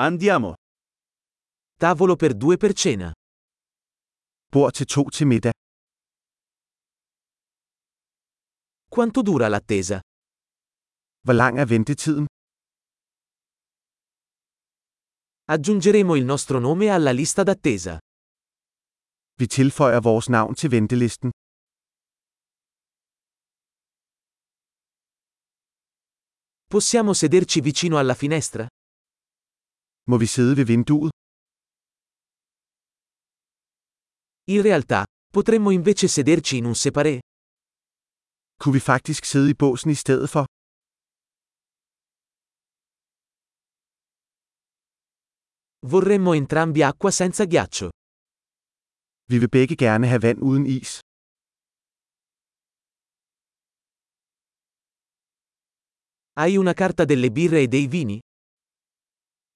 Andiamo. Tavolo per due per cena. Bord til to til middag. Quanto dura l'attesa? Hvor lang er ventetiden? Aggiungeremo il nostro nome alla lista d'attesa. Vi tilføjer vores navn til ventelisten. Possiamo sederci vicino alla finestra? Må vi sidde ved vinduet? In realtà, potremmo invece sederci in un separé. Kunne vi faktisk sidde i båsen i stedet for? Vorremmo entrambi acqua senza ghiaccio. Vi vil begge gerne have vand uden is. Hai una carta delle birre e dei vini?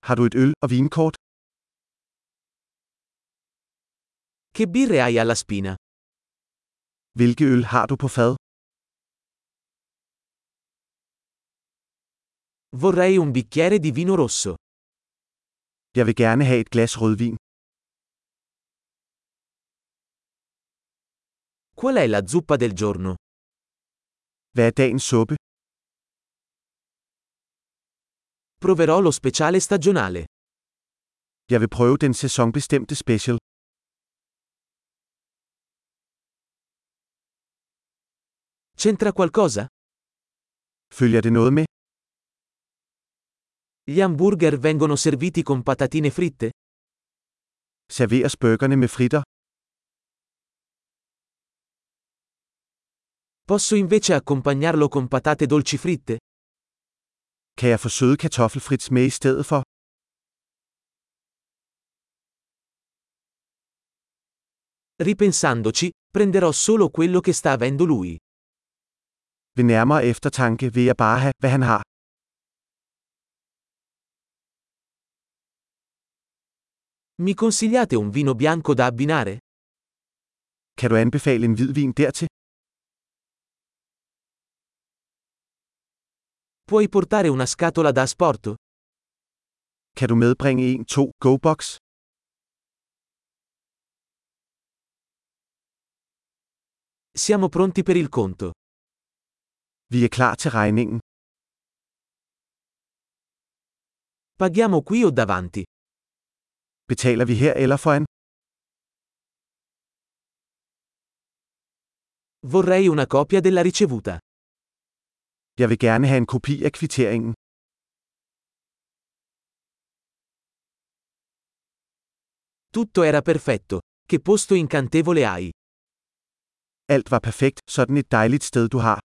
Har du et øl- og vinkort? Che birre hai alla spina? Hvilke øl har du på fad? Vorrei un bicchiere di vino rosso. Jeg vil gerne have et glas rødvin. Qual è la zuppa del giorno? Hvad er dagens suppe? Proverò lo speciale stagionale. Jeg vil prøve den sæsonbestemte special. C'entra qualcosa? Følger det noget med? Gli hamburger vengono serviti con patatine fritte? Serveres burgerne med fritter? Posso invece accompagnarlo con patate dolci fritte? Kan jeg få søde kartoffelfrits med i stedet for? Ripensandoci, prenderò solo quello che sta avendo lui. Ved nærmere eftertanke vil jeg bare have, hvad han har. Mi consigliate un vino bianco da abbinare? Kan du anbefale en hvidvin dertil? Puoi portare una scatola da asporto? Kan du medbringe en 2 Go-box? Siamo pronti per il conto. Vi er klar til regningen. Paghiamo qui o davanti? Betaler vi her eller foran? Vorrei una copia della ricevuta. Jeg vil gerne have en kopi af kvitteringen. Tutto era perfetto. Che posto incantevole hai. Alt var perfekt, sådan et dejligt sted du har.